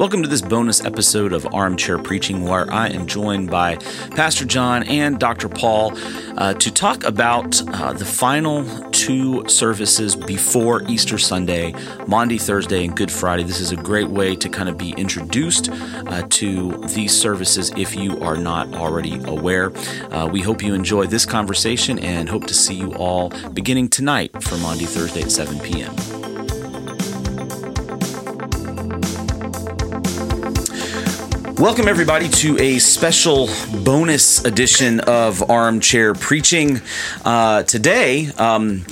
Welcome to this bonus episode of Armchair Preaching, where I am joined by Pastor John and Dr. Paul uh, to talk about uh, the final two services before Easter Sunday, Maundy Thursday, and Good Friday. This is a great way to kind of be introduced uh, to these services if you are not already aware. Uh, we hope you enjoy this conversation and hope to see you all beginning tonight for Maundy Thursday at 7 p.m. Welcome, everybody, to a special bonus edition of Armchair Preaching. Uh, today, um,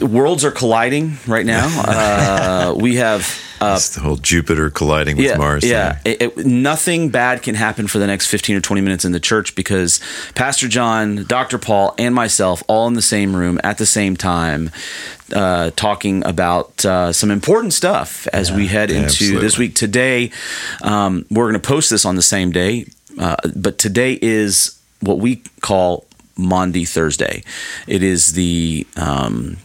worlds are colliding right now. Uh, we have. Uh, it's the whole Jupiter colliding with yeah, Mars. Yeah, it, it, nothing bad can happen for the next 15 or 20 minutes in the church because Pastor John, Dr. Paul, and myself all in the same room at the same time uh, talking about uh, some important stuff as yeah, we head into absolutely. this week. Today, um, we're going to post this on the same day, uh, but today is what we call Maundy Thursday. It is the um,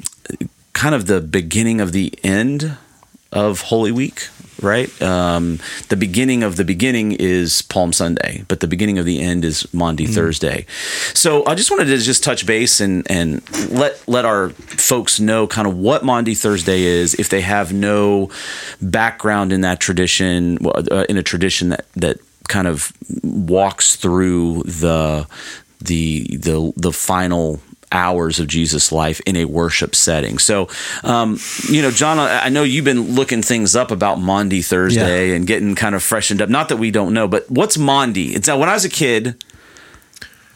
kind of the beginning of the end of Holy Week, right? Um, the beginning of the beginning is Palm Sunday, but the beginning of the end is Maundy mm. Thursday. So I just wanted to just touch base and and let let our folks know kind of what Maundy Thursday is if they have no background in that tradition, uh, in a tradition that that kind of walks through the the the the final hours of Jesus' life in a worship setting. So, um, you know, John, I know you've been looking things up about Maundy Thursday yeah. and getting kind of freshened up. Not that we don't know, but what's Maundy? It's when I was a kid.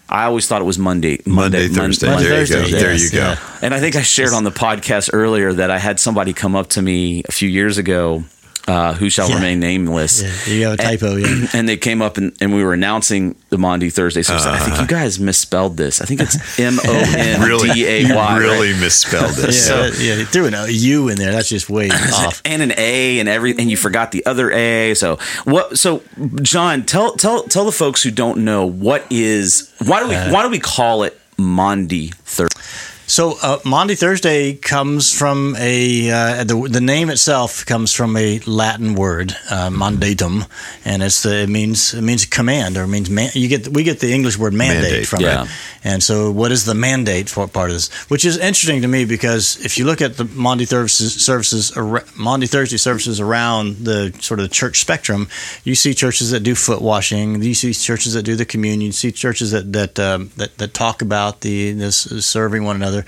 I always thought it was Monday, Monday, Monday Thursday. Monday, there Thursday, you go. Yes, there you go. Yeah. And I think I shared on the podcast earlier that I had somebody come up to me a few years ago uh, who shall yeah. remain nameless. Yeah, you have a typo, and, yeah. And they came up and, and we were announcing the Maundy Thursday. So uh, I think you guys misspelled this. I think it's M O N D A Y. Really misspelled this. yeah, so, yeah, threw an U in there. That's just way off. And an A and every and you forgot the other A. So what? So John, tell tell tell the folks who don't know what is why do we uh, why do we call it Maundy Thursday? So uh, Maundy Thursday comes from a uh, the the name itself comes from a Latin word uh, mandatum, and it's the it means it means command or it means man, you get we get the English word mandate, mandate from yeah. it. And so, what is the mandate for part of this? Which is interesting to me because if you look at the Maundy services, services Maundy Thursday services around the sort of the church spectrum, you see churches that do foot washing, you see churches that do the communion, you see churches that that um, that, that talk about the this serving one another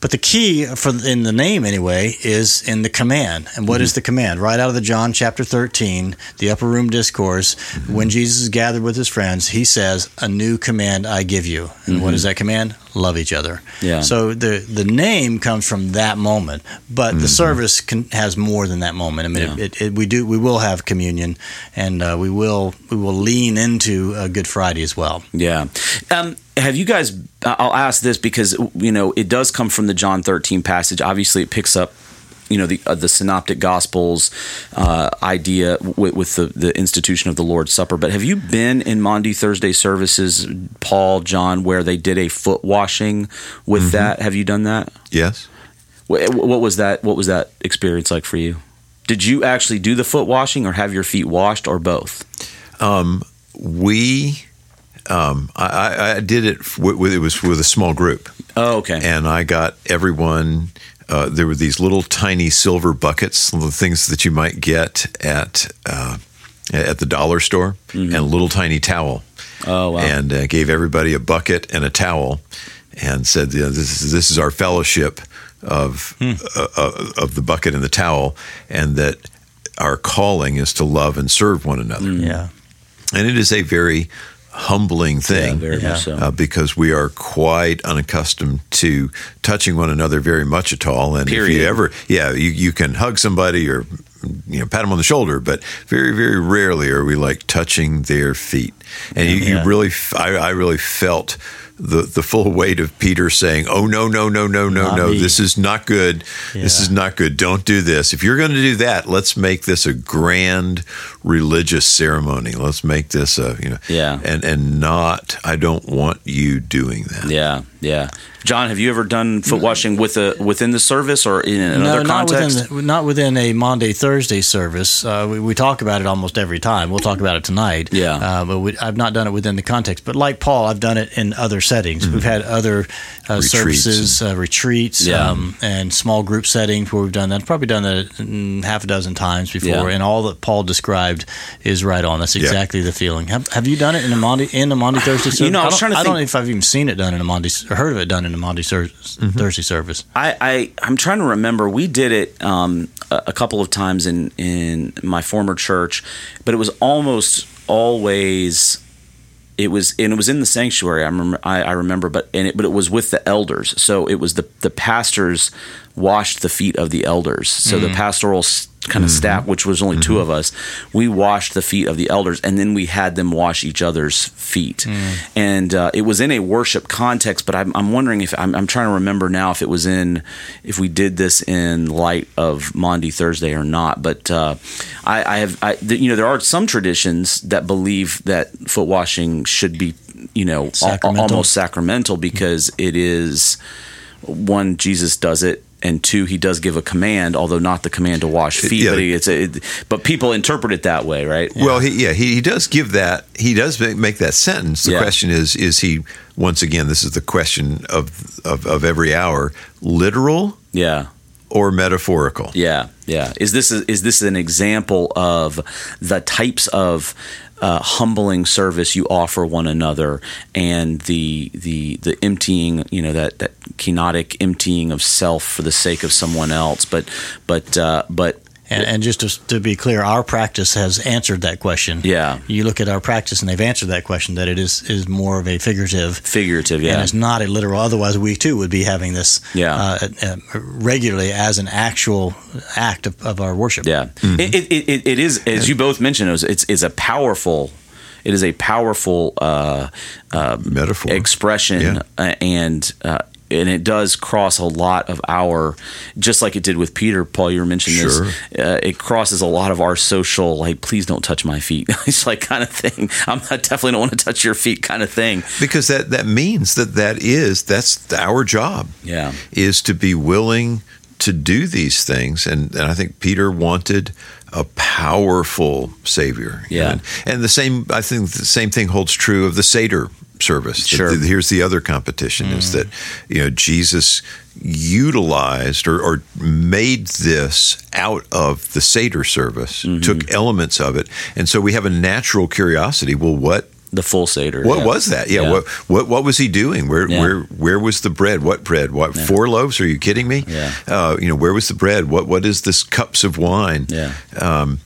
But the key for in the name anyway is in the command. And what mm-hmm. is the command? Right out of the John chapter 13, the upper room discourse, mm-hmm. when Jesus is gathered with his friends, he says, "A new command I give you." And mm-hmm. what is that command? Love each other. Yeah. So the the name comes from that moment, but the mm-hmm. service can, has more than that moment. I mean, yeah. it, it, we do we will have communion, and uh, we will we will lean into uh, Good Friday as well. Yeah. Um, have you guys i'll ask this because you know it does come from the john 13 passage obviously it picks up you know the uh, the synoptic gospels uh, idea with, with, the, the institution of the lord's supper but have you been in maundy thursday services paul john where they did a foot washing with mm-hmm. that have you done that yes what, what was that what was that experience like for you did you actually do the foot washing or have your feet washed or both um, we um, I, I, did it with it was with a small group. Oh, okay. And I got everyone. Uh, there were these little tiny silver buckets, the things that you might get at uh, at the dollar store, mm-hmm. and a little tiny towel. Oh, wow! And uh, gave everybody a bucket and a towel, and said, you know, "This is this is our fellowship of hmm. Uh, uh, of the bucket and the towel, and that our calling is to love and serve one another." Mm. Yeah. And it is a very humbling thing yeah, so. uh, because we are quite unaccustomed to touching one another very much at all. And Period. if you ever, yeah, you, you can hug somebody or you know pat them on the shoulder, but very very rarely are we like touching their feet. And you, Yeah. you really, f- I, I really felt the the full weight of Peter saying, "Oh no, no, no, no, no, Not no! me." This is not good. This is not good. Don't do this. If you're going to do that, let's make this a grand religious ceremony. Let's make this a you know, Yeah. and and not. I don't want you doing that. Yeah, yeah. John, have you ever done foot washing with a within the service or in another no, not context? within the, not within a Maundy Thursday service. Uh, we, we talk about it almost every time. We'll talk about it tonight. Yeah. uh, but we, I've not done it within the context. But like Paul, I've done it in other settings. We've had other uh, Mm-hmm. Retreats services, uh, retreats, Yeah. um, and small group settings where we've done that. I've probably done that mm, half a dozen times before. Yeah. And all that Paul described is right on. That's Yeah. exactly the feeling. Have, have you done it in a Maundy in a Maundy Thursday service? know, I was don't- trying to I don't know if I've even seen it done in a Maundy or heard of it done in a Maundy ser- Mm-hmm. Thursday service. I, I I'm trying to remember. We did it um, a, a couple of times in in my former church, but it was almost always. It was and it was in the sanctuary. I remember. I, I remember, but and it, but it was with the elders. So it was the the pastors washed the feet of the elders. So the pastoral kind of staff, which was only two of us, we washed the feet of the elders, and then we had them wash each other's feet. And uh, it was in a worship context, but I'm, I'm wondering if I'm, I'm trying to remember now if it was in if we did this in light of Maundy Thursday or not. But uh, I, I have, I, th- you know, there are some traditions that believe that foot washing should be, you know, al- Sacramental. almost sacramental because it is one Jesus does it and two he does give a command although not the command to wash feet Yeah. but it's a, it, but people interpret it that way right Well, he, yeah, he, he does give that. He does make, make that sentence. The Yeah. question is: Is he once again? This is the question of of, of every hour: literal yeah or metaphorical? Yeah, yeah. Is this is this an example of the types of uh, humbling service you offer one another, and the the the emptying, you know, that that kenotic emptying of self for the sake of someone else? But but uh, but And, and just to, to be clear, our practice has answered that question. Yeah. You look at our practice, and they've answered that question that it is is more of a figurative. figurative, yeah, And yeah. it's not a literal. Otherwise, we too would be having this Yeah. uh, uh, regularly as an actual act of, of our worship. Yeah, it, it, it, it is as you both mentioned. It was, it's it's a powerful. It is a powerful uh, uh, Metaphor. expression, Yeah. uh, and uh, and it does cross a lot of our, just like it did with Peter. Paul, you were mentioning Sure. this. Uh, it crosses a lot of our social, like, please don't touch my feet. it's like kind of thing. I'm definitely don't want to touch your feet, kind of thing. Because that that means that that is that's our job. Yeah, is to be willing to do these things. And, and I think Peter wanted a powerful Savior. Yeah. And, and the same, I think the same thing holds true of the Service. Sure. The- here's the other competition is that, you know, Jesus utilized or, or made this out of the Seder service, took elements of it. And so we have a natural curiosity. Well, what the full seder. what yeah. was that? Yeah, Yeah. What, what what was he doing? Where Yeah. where where was the bread? What bread? What four loaves? Are you kidding me? Yeah. Uh, you know where was the bread? What what is this cups of wine? Yeah. Um,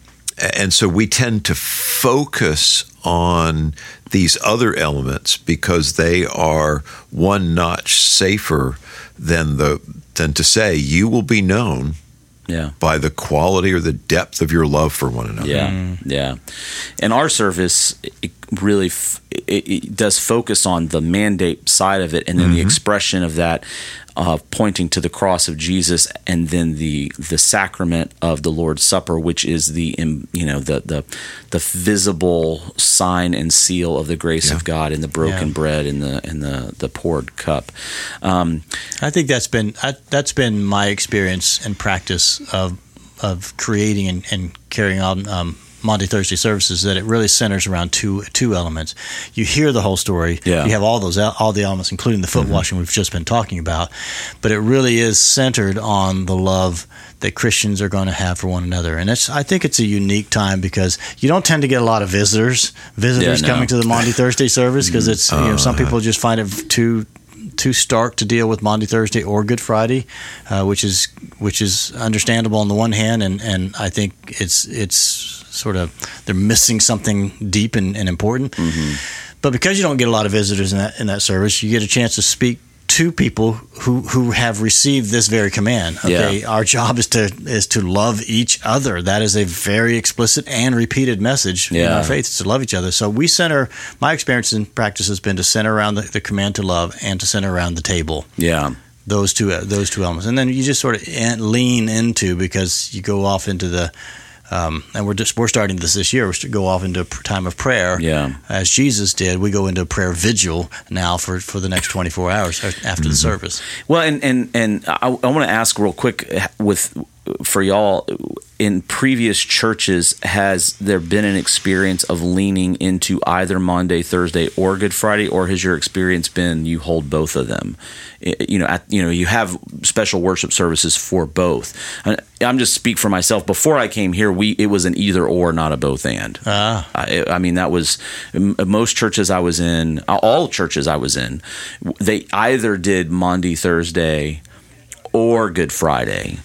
and so we tend to focus on these other elements because they are one notch safer than the than to say you will be known Yeah. by the quality or the depth of your love for one another. Yeah, mm. yeah. And our service it really f- it, it does focus on the mandate side of it, and then the expression of that, uh, pointing to the cross of Jesus, and then the the sacrament of the Lord's Supper, which is the you know the the the visible sign and seal of the grace Yeah. of God in the broken Yeah. bread and the and the the poured cup. Um, I think that's been I, that's been my experience and practice of of creating and, and carrying on um, Maundy Thursday services. That it really centers around two two elements. You hear the whole story. Yeah. Mm-hmm. You have all those all the elements, including the foot washing we've just been talking about. But it really is centered on the love that Christians are going to have for one another, and it's I think it's a unique time because you don't tend to get a lot of visitors visitors Yeah, no. coming to the Maundy Thursday service because it's you know some people just find it too too stark to deal with Maundy, Thursday, or Good Friday, uh, which is which is understandable on the one hand, and, and I think it's it's sort of they're missing something deep and, and important. But because you don't get a lot of visitors in that in that service, you get a chance to speak two people who who have received this very command. Okay, Yeah. our job is to is to love each other. That is a very explicit and repeated message in our faith is to love each other. So we center. My experience and practice has been to center around the, the command to love and to center around the table. Yeah. Those two uh, those two elements, and then you just sort of lean into because you go off into the. Um, and we're just we're starting this this year. We're to go off into a time of prayer, Yeah. as Jesus did. We go into a prayer vigil now for, for the next twenty four hours uh, after the service. Well, and and and I, I want to ask real quick with for y'all in previous churches has there been an experience of leaning into either Maundy, Thursday, or Good Friday, or has your experience been you hold both of them? You know, at, you know, you have special worship services for both. And I'm just speak for myself. Before I came here, we it was an either or, not a both and. Ah. I, I mean, that was most churches I was in, all churches I was in, they either did Maundy, Thursday, or Good Friday.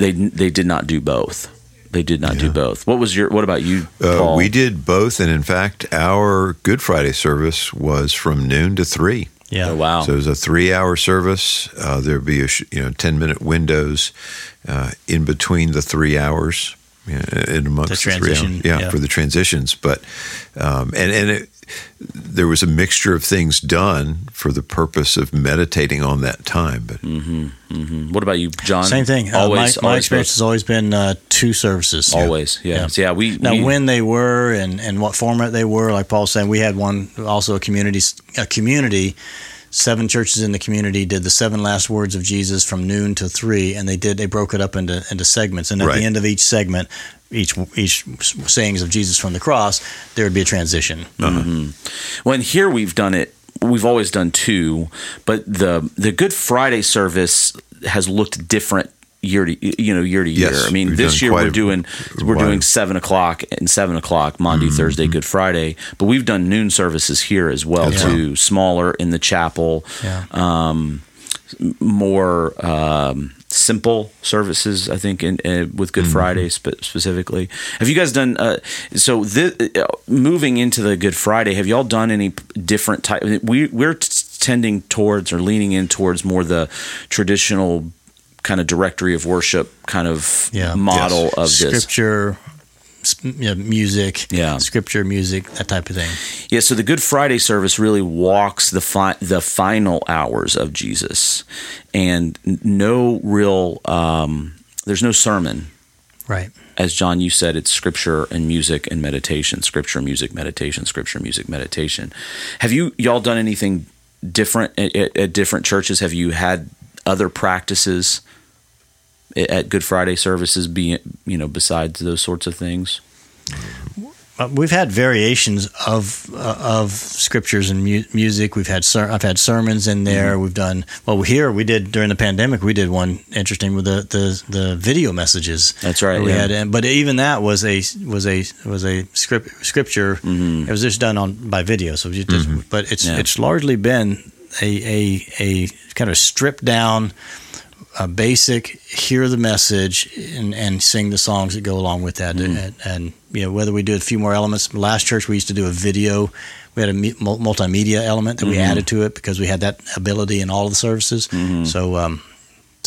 They they did not do both. They did not do both. What was your? What about you, Uh, we did both, and in fact, our Good Friday service was from noon to three. Yeah. Oh, wow. So it was a three-hour service. Uh, there'd be a sh- you know ten-minute windows uh, in between the three hours, you know, in amongst The three hours. transition, yeah, yeah. for the transitions. But um, and and it, there was a mixture of things done for the purpose of meditating on that time. But Mhm. What about you, John? Same thing. Uh, Always, my, my always experience has always been uh, two services. Always, yeah. Yeah. Yeah, we Now, we- when they were and, and what format they were, like Paul was saying, we had one also a community a community. Seven churches in the community did the seven last words of Jesus from noon to three, and they did they broke it up into into segments. And at Right. the end of each segment, each each sayings of Jesus from the cross, there would be a transition. When here we've done it, we've always done two, but the the Good Friday service has looked different year to you know year to year. I mean, this year we're a- doing we're wide- doing seven o'clock and seven o'clock Maundy, Mm-hmm, Thursday, Good Friday, but we've done noon services here as well As too. Smaller in the chapel, Yeah. um, more. Um, Simple services, I think, in, uh, with Good Friday spe- specifically. Have you guys done uh, so? Thi- uh, moving into the Good Friday, have y'all done any different type? We we're t- tending towards or leaning in towards more the traditional kind of directory of worship kind of Yeah. model Yes. of this. Scripture, sp- yeah, music, Yeah. scripture, music, that type of thing. Yeah, so the Good Friday service really walks the fi- the final hours of Jesus, and no real um, there's no sermon. Right. As John, you said, it's scripture and music and meditation. Scripture, music, meditation. Scripture, music, meditation. Have you y'all done anything different at, at different churches? Have you had other practices at- Good Friday services? Be you know besides those sorts of things. Uh, we've had variations of uh, of scriptures and mu- music. We've had ser- I've had sermons in there. Mm-hmm. We've done well here. We did during the pandemic. We did one interesting with the the, the video messages. That's right, We yeah. had, but even that was a was a was a script scripture. It was just done on by video. So just, but it's Mm-hmm. Yeah. it's largely been a a a kind of stripped down. A basic, hear the message and, and sing the songs that go along with that, Mm-hmm. and, and you know whether we do a few more elements. Last church we used to do a video. We had a multimedia element that we Mm-hmm. added to it because we had that ability in all of the services. Mm-hmm. So, um,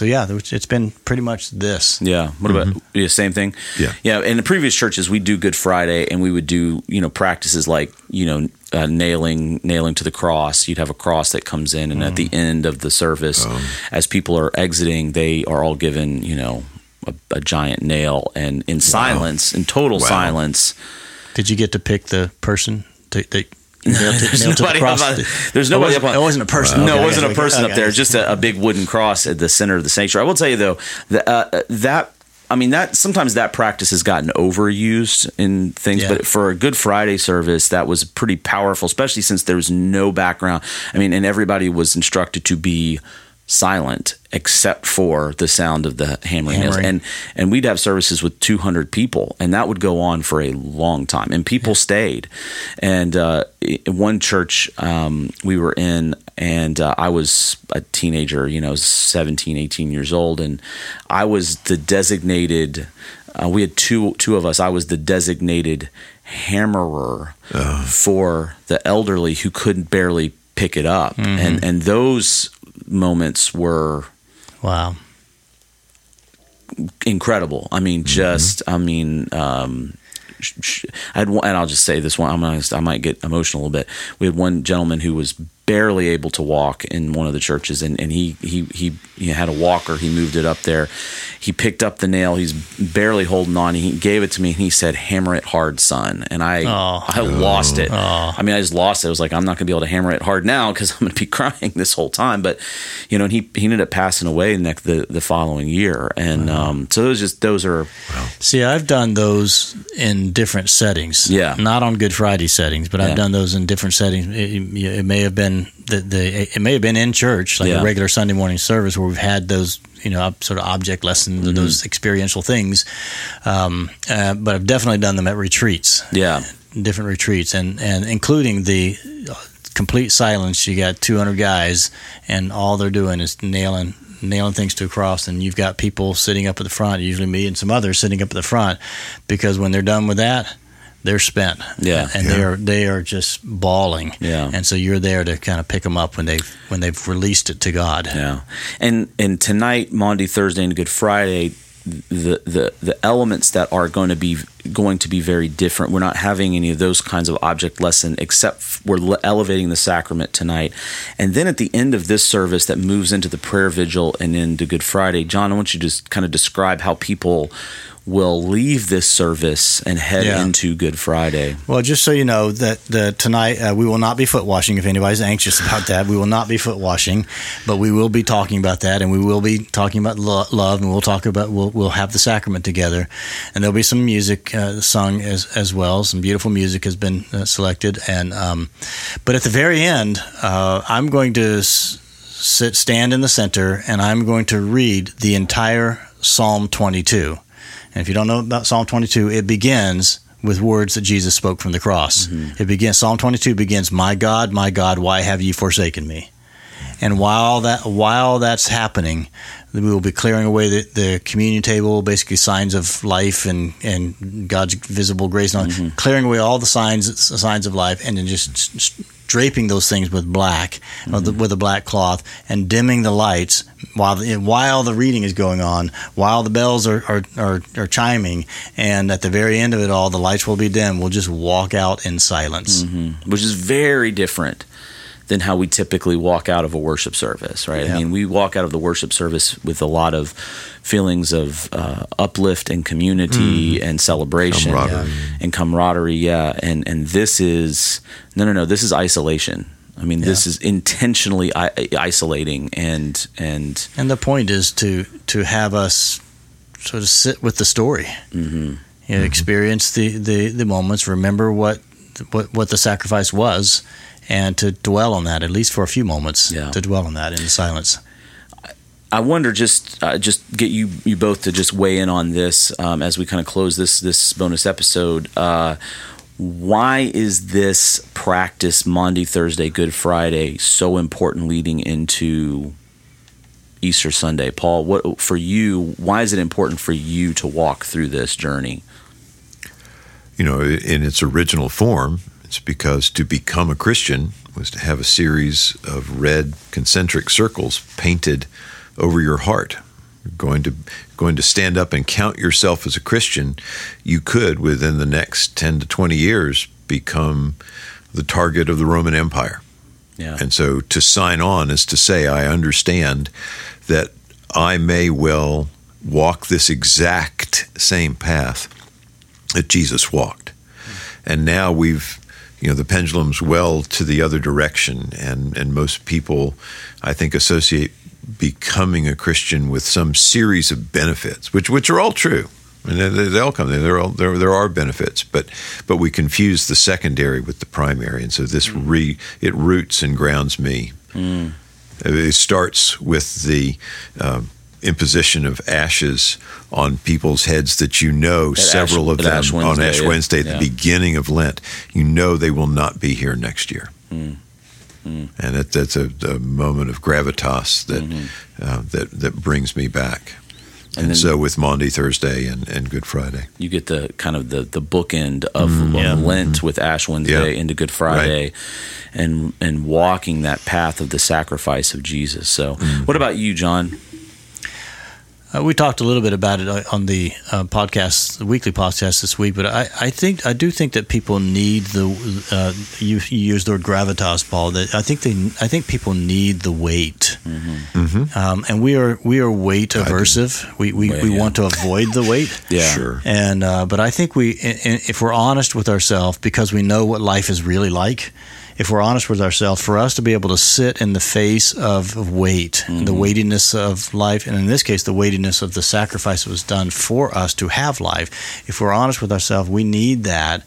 so yeah, it's been pretty much this. Yeah. What about yeah, same thing? Yeah. Yeah. In the previous churches, we do Good Friday, and we would do you know practices like you know uh, nailing nailing to the cross. You'd have a cross that comes in, and at the end of the service, as people are exiting, they are all given you know a, a giant nail, and in silence, in total Wow. silence. Did you get to pick the person to, nailed, to, There's nailed the nobody cross? up on- there's It nobody wasn't- up on- It wasn't a person. No, Okay, it wasn't okay, a person okay. up there. Just a, a big wooden cross at the center of the sanctuary. I will tell you though that uh, that I mean that sometimes that practice has gotten overused in things, Yeah. but for a Good Friday service, that was pretty powerful, especially since there was no background. I mean, and everybody was instructed to be silent except for the sound of the hammering, nails. And and we'd have services with 200 people and that would go on for a long time. And people stayed. And uh, one church um, we were in and uh, i was a teenager you know 17 18 years old and i was the designated uh, we had two two of us. I was the designated hammerer for the elderly who couldn't barely pick it up. And and those moments were Wow. incredible. I mean, just I mean, um, sh- sh- I had one, and I'll just say this one. I'm gonna, I might get emotional a little bit. We had one gentleman who was barely able to walk in one of the churches, and, and he, he he he had a walker. He moved it up there. He picked up the nail. He's barely holding on. He gave it to me, and he said, "Hammer it hard, son." And I Oh. I lost it. I mean, I just lost it. I was like, I'm not gonna be able to hammer it hard now because I'm gonna be crying this whole time. But you know, and he he ended up passing away next the the following year, and um, so those just those are See, I've done those in different settings. Yeah. Not on Good Friday settings, but Yeah. I've done those in different settings. It, it may have been the, the it may have been in church, like Yeah. a regular Sunday morning service, where we've had those you know sort of object lessons, Mm-hmm. those experiential things. Um, uh, but I've definitely done them at retreats, yeah. different retreats, and and including the uh, complete silence. You got 200 guys, and all they're doing is nailing nailing things to a cross and you've got people sitting up at the front usually me and some others sitting up at the front because when they're done with that they're spent Yeah. and they are they are just bawling Yeah. and so you're there to kind of pick them up when they've when they've released it to god Yeah, and and tonight, Maundy, Thursday, and Good Friday, the the the elements that are going to be going to be very different. We're not having any of those kinds of object lesson, except we're elevating the sacrament tonight, and then at the end of this service that moves into the prayer vigil and into Good Friday. John, I want you to just kind of describe how people will leave this service and head Yeah. into Good Friday. Well, just so you know that the, tonight uh, we will not be foot washing. If anybody's anxious about that, we will not be foot washing, but we will be talking about that, and we will be talking about lo- love, and we'll talk about we'll we'll have the sacrament together, and there'll be some music uh, sung as as well. Some beautiful music has been uh, selected, and um, but at the very end, uh, I'm going to s- sit stand in the center, and I'm going to read the entire Psalm 22. And if you don't know about Psalm 22, it begins with words that Jesus spoke from the cross. Mm-hmm. It begins Psalm 22 begins, "My God, my God, why have you forsaken me?" And while that while that's happening, we will be clearing away the, the communion table, basically signs of life and, and God's visible grace, and all, mm-hmm. clearing away all the signs signs of life, and then just draping those things with black, uh, the- with a black cloth, and dimming the lights while the, while the reading is going on, while the bells are, are, are, are chiming, and at the very end of it all, the lights will be dim. We'll just walk out in silence. which is very different than how we typically walk out of a worship service, right? Yeah. I mean, we walk out of the worship service with a lot of feelings of uh, uplift and community and celebration Camaraderie. and camaraderie. Yeah, and and this is no, no, no. This is isolation. I mean, this is intentionally I- isolating and and And the point is to to have us sort of sit with the story, mm-hmm. you know, experience the, the, the moments, remember what, what what the sacrifice was, and to dwell on that at least for a few moments. Yeah. To dwell on that in silence. I wonder just uh, just get you you both to just weigh in on this um, as we kind of close this this bonus episode. Uh, why is this practice Maundy, Thursday, Good Friday so important leading into Easter Sunday? Paul, what for you? Why is it important for you to walk through this journey? you know, in its original form, because to become a Christian was to have a series of red concentric circles painted over your heart. You're going to going to stand up and count yourself as a Christian, you could within the next 10 to 20 years become the target of the Roman Empire. Yeah, And so to sign on is to say, I understand that I may well walk this exact same path that Jesus walked. And now we've, you know, the pendulum's well to the other direction. And, and most people, I think, associate becoming a Christian with some series of benefits, which, which are all true. And they, they all come there. There are, there, there are benefits, but but we confuse the secondary with the primary, and so this re it roots and grounds me. It starts with the um, imposition of ashes on people's heads that you know several Ash- of them Ash on Ash yeah. Wednesday at Yeah. the beginning of Lent. You know they will not be here next year. Hmm. And that, that's a, a moment of gravitas that, Mm-hmm. uh, that that brings me back. And, then so with Maundy, Thursday, and, and Good Friday. you get the kind of the the bookend of, Mm-hmm. of Lent with Ash Wednesday Yeah. into Good Friday, and and walking that path of the sacrifice of Jesus. So, Mm-hmm. what about you, John? Uh, we talked a little bit about it uh, on the uh, podcast, the weekly podcast this week, but I, I think I do think that people need the uh, you, you used the word gravitas, Paul. That I think they I think people need the weight, um, and we are we are weight aversive. We we, Well, we yeah. want to avoid the weight. Yeah. Sure. And uh, but I think we, i- i- if we're honest with ourselves, because we know what life is really like, if we're honest with ourselves, for us to be able to sit in the face of, weight, the weightiness of life, and in this case, the weightiness of the sacrifice that was done for us to have life, if we're honest with ourselves, we need that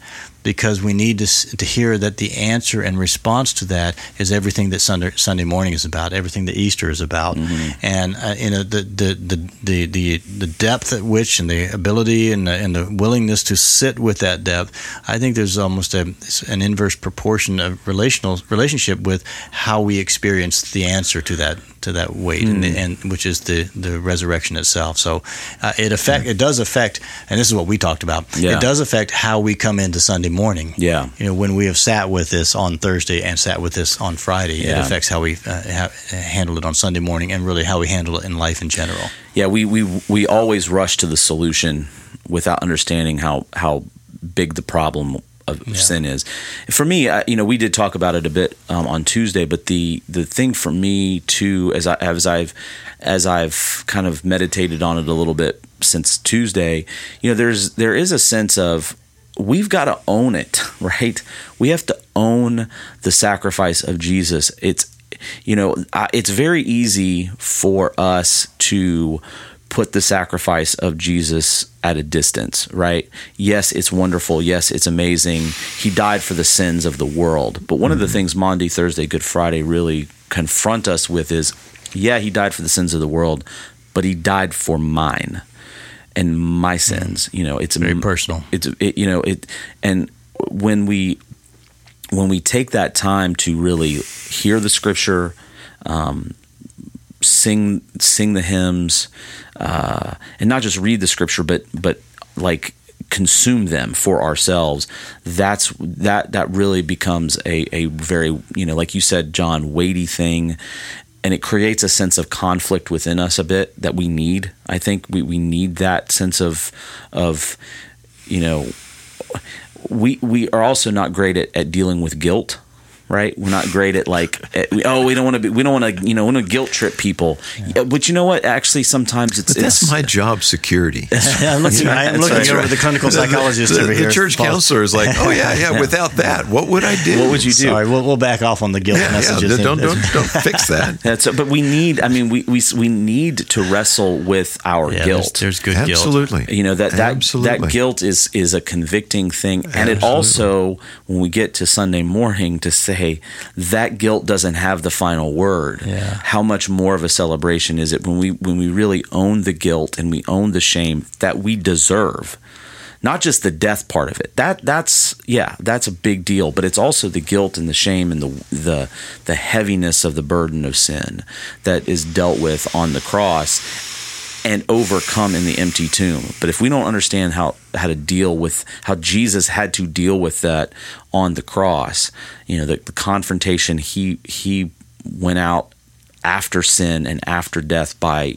because we need to, to hear that the answer and response to that is everything that Sunday, Sunday morning is about, everything that Easter is about, and uh, you know the, the the the the the depth at which and the ability and the, and the willingness to sit with that depth. I think there's almost a, an inverse proportion of relational relationship with how we experience the answer to that to that weight, and, the, and which is the the resurrection itself. So uh, it affect it does affect, and this is what we talked about. Yeah. It does affect how we come into Sunday morning. Yeah. You know, when we have sat with this on Thursday and sat with this on Friday, it affects how we uh, ha- handle it on Sunday morning and really how we handle it in life in general. Yeah, we we we always rush to the solution without understanding how how big the problem of Yeah. sin is. For me, I, you know, we did talk about it a bit um, on Tuesday, but the the thing for me too, as I as I've as I've kind of meditated on it a little bit since Tuesday, you know, there's there is a sense of we've got to own it, right? We have to own the sacrifice of Jesus. It's you know, I- it's very easy for us to put the sacrifice of Jesus at a distance, right? Yes, it's wonderful. Yes, it's amazing. He died for the sins of the world. But one of the things Maundy, Thursday, Good Friday really confront us with is yeah, he died for the sins of the world, but he died for mine and my sins. You know, it's Very personal. It's it, you know it, and when we when we take that time to really hear the scripture, um, sing sing the hymns, uh, and not just read the scripture, but but like consume them for ourselves. That's that that really becomes a a very you know like you said, John, weighty thing. And it creates a sense of conflict within us a bit that we need. I think we, we need that sense of of you know we we are also not great at, at dealing with guilt right we're not great at like at, we- oh we don't want to be we don't want to you know want to guilt trip people Yeah, but you know what actually sometimes it's But that's it's, my job security. I'm looking, right. I'm looking right. over the clinical psychologist the, over the here. church Paul. counselor is like, oh yeah, yeah. Without that, what would I do? what would you do Sorry, we'll, we'll back off on the guilt Yeah, yeah. messages. Don't don't don't fix that. That's but we need I mean we, we we need to wrestle with our Yeah, guilt There's, there's good guilt. Absolutely. you know that that Absolutely. that guilt is is a convicting thing and it also when we get to sunday morning to say that guilt doesn't have the final word. Yeah. how much more of a celebration is it when we when we really own the guilt and we own the shame that we deserve? Not just the death part of it. That that's yeah that's a big deal but it's also the guilt and the shame and the the the heaviness of the burden of sin that is dealt with on the cross and overcome in the empty tomb. But if we don't understand how how to deal with how Jesus had to deal with that on the cross, you know, the, the confrontation he he went out after sin and after death by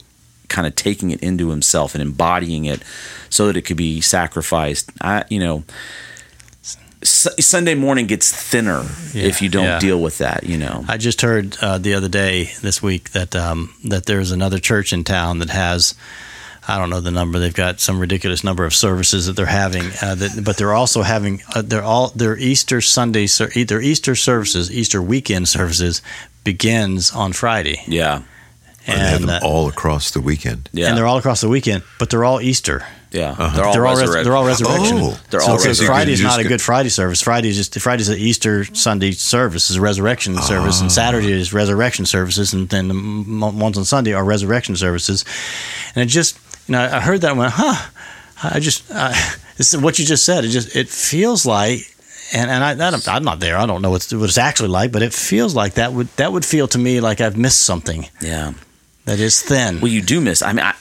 kind of taking it into himself and embodying it so that it could be sacrificed. I you know Sunday morning gets thinner if you don't yeah. deal with that, you know. I just heard uh, the other day this week that um, that there's another church in town that has I don't know the number they've got some ridiculous number of services that they're having uh, that, but they're also having uh, they're all their Easter Sunday ser- their Easter services Easter weekend services begins on Friday Yeah. And they have them uh, all across the weekend. Yeah. and they're all across the weekend but they're all Easter yeah. They're all they're all res- they're all resurrection. Oh. They're so, all so resurrection. Friday is not a Good Friday service. Friday is just Friday's the Easter Sunday service is a resurrection service, Ah. and Saturday is resurrection services, and then the m- ones on Sunday are resurrection services. And it just, you know, I heard that and went, huh? I just, I, this is what you just said. It just, it feels like. And, and I, that, I'm not there. I don't know what it's, what it's actually like, but it feels like that would that would feel to me like I've missed something yeah. that is thin. Well, you do miss. I mean, I,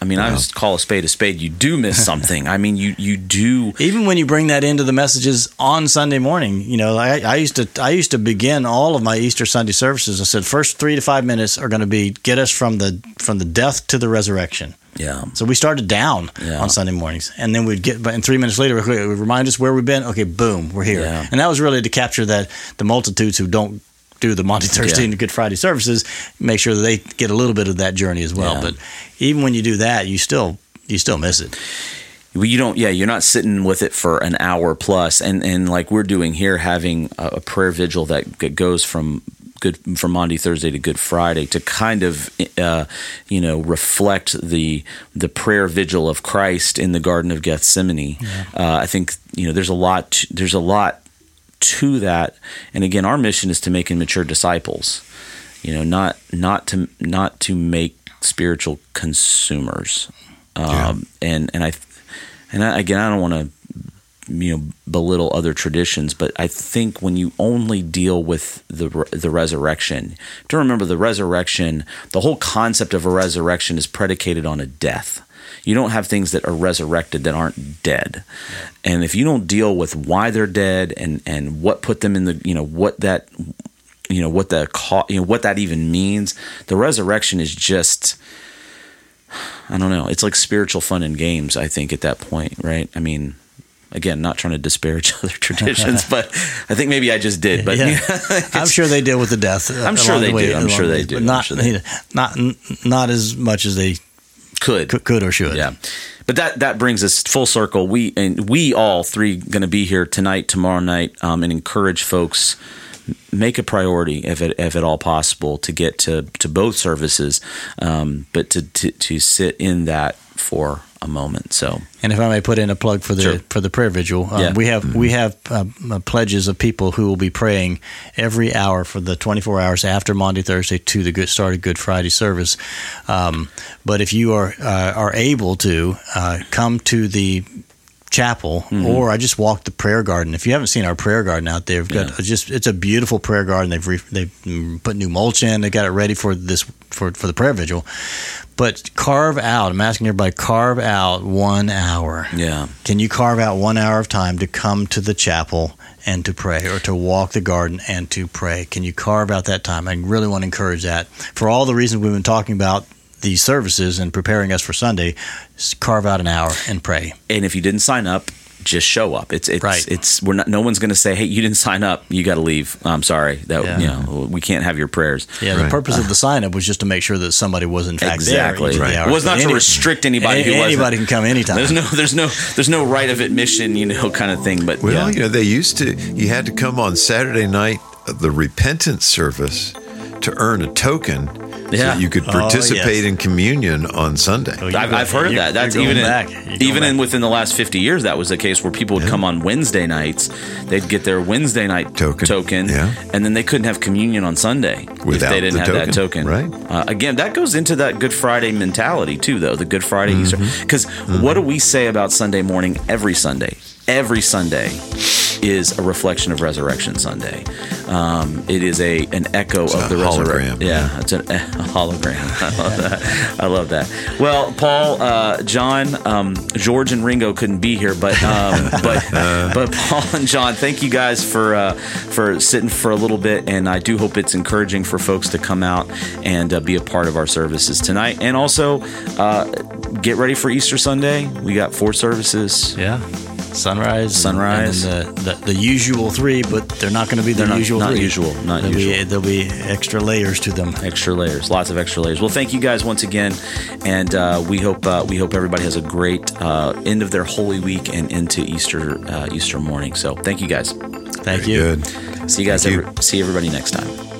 I mean, I just call a spade a spade. You do miss something. I mean, you you do. Even when you bring that into the messages on Sunday morning, you know, I, I used to I used to begin all of my Easter Sunday services. I said first three to five minutes are going to be get us from the from the death to the resurrection. Yeah. So we started down Yeah. on Sunday mornings, and then we'd get, but and three minutes later, we would remind us where we've been. Okay, boom, we're here, Yeah. and that was really to capture that the multitudes who don't do the Maundy, Thursday, Yeah. and Good Friday services, make sure that they get a little bit of that journey as well. Yeah. But even when you do that, you still you still miss it. Well, you don't yeah you're not sitting with it for an hour plus and and like we're doing here having a, a prayer vigil that, that goes from good from Maundy Thursday to Good Friday to kind of uh, you know reflect the the prayer vigil of Christ in the Garden of Gethsemane uh, I think you know there's a lot there's a lot to that. And again our mission is to make immature disciples you know not not to not to make spiritual consumers. Um, and and I and I, again I don't want to you know belittle other traditions but I think when you only deal with the the resurrection to remember the resurrection the whole concept of a resurrection is predicated on a death you don't have things that are resurrected that aren't dead and if you don't deal with why they're dead and and what put them in the you know what that you know what the you know what that even means the resurrection is just I don't know. It's like spiritual fun and games, I think, at that point, right? I mean, again, not trying to disparage other traditions, but I think maybe I just did. But Yeah. I'm sure they deal with the death. I'm sure they the way- do. I'm sure they do. not sure they- not not as much as they could. could, could or should. Yeah. But that that brings us full circle. We and we all three going to be here tonight, tomorrow night, um, and encourage folks make a priority if it if at all possible to get to to both services, um, but to, to to sit in that for a moment. So And if I may put in a plug for the Sure. for the prayer vigil, um, Yeah. we have we have uh, uh, pledges of people who will be praying every hour for the 24 hours after Maundy, Thursday to the good start of Good Friday service. Um, but if you are uh, are able to uh, come to the chapel mm-hmm. or I just walked the prayer garden. If you haven't seen our prayer garden out there, we've got Yeah. just it's a beautiful prayer garden. They've re, they've put new mulch in. They got it ready for this for for the prayer vigil. But carve out. I'm asking everybody carve out one hour. yeah, Can you carve out one hour of time to come to the chapel and to pray, or to walk the garden and to pray? Can you carve out that time? I really want to encourage that. For all the reasons we've been talking about these services and preparing us for Sunday, carve out an hour and pray. and if you didn't sign up, just show up. It's it's Right. it's we're not. No one's going to say, "Hey, you didn't sign up. You got to leave." I'm sorry that Yeah. you know we can't have your prayers. Yeah, the Right. purpose of the sign up was just to make sure that somebody was in fact Exactly. there. each the Right. It was not But to any- restrict anybody who wasn't. Anybody can come anytime. There's no, there's no, there's no right of admission, you know, kind of thing. But Well, yeah, you know, they used to, you had to come on Saturday night uh, the repentance service to earn a token so Yeah. that you could Oh, participate yes. in communion on Sunday. Oh, I've, I've heard you're- that. That's you're going even back. Even in within the last 50 years, that was the case where people would come on Wednesday nights. They'd get their Wednesday night Token. Yeah. and then they couldn't have communion on Sunday if they didn't the have that token, token. right. Uh, again, that goes into that Good Friday mentality too, though. The Good Friday Mm-hmm. Easter, because what do we say about Sunday morning every Sunday? Every Sunday is a reflection of Resurrection Sunday. Um, it is a an echo of a the resurrection. hologram, Yeah, it's an, a hologram. I love that. I love that. Well, Paul, uh, John, um, George, and Ringo couldn't be here, but um, but but Paul and John, thank you guys for uh, for sitting for a little bit, and I do hope it's encouraging for folks to come out and uh, be a part of our services tonight, and also uh, get ready for Easter Sunday. We got four services. Yeah. Sunrise, Sunrise. and, then the, the the usual three, but they're not going to be the They're not- usual not three. usual, not there'll Be, usual. there'll be extra layers to them. extra layers lots of extra layers well thank you guys once again and uh, we hope uh, we hope everybody has a great uh, end of their holy week and into easter uh, easter morning so thank you guys Thank Very you. good. see you guys Thank you. every- see everybody next time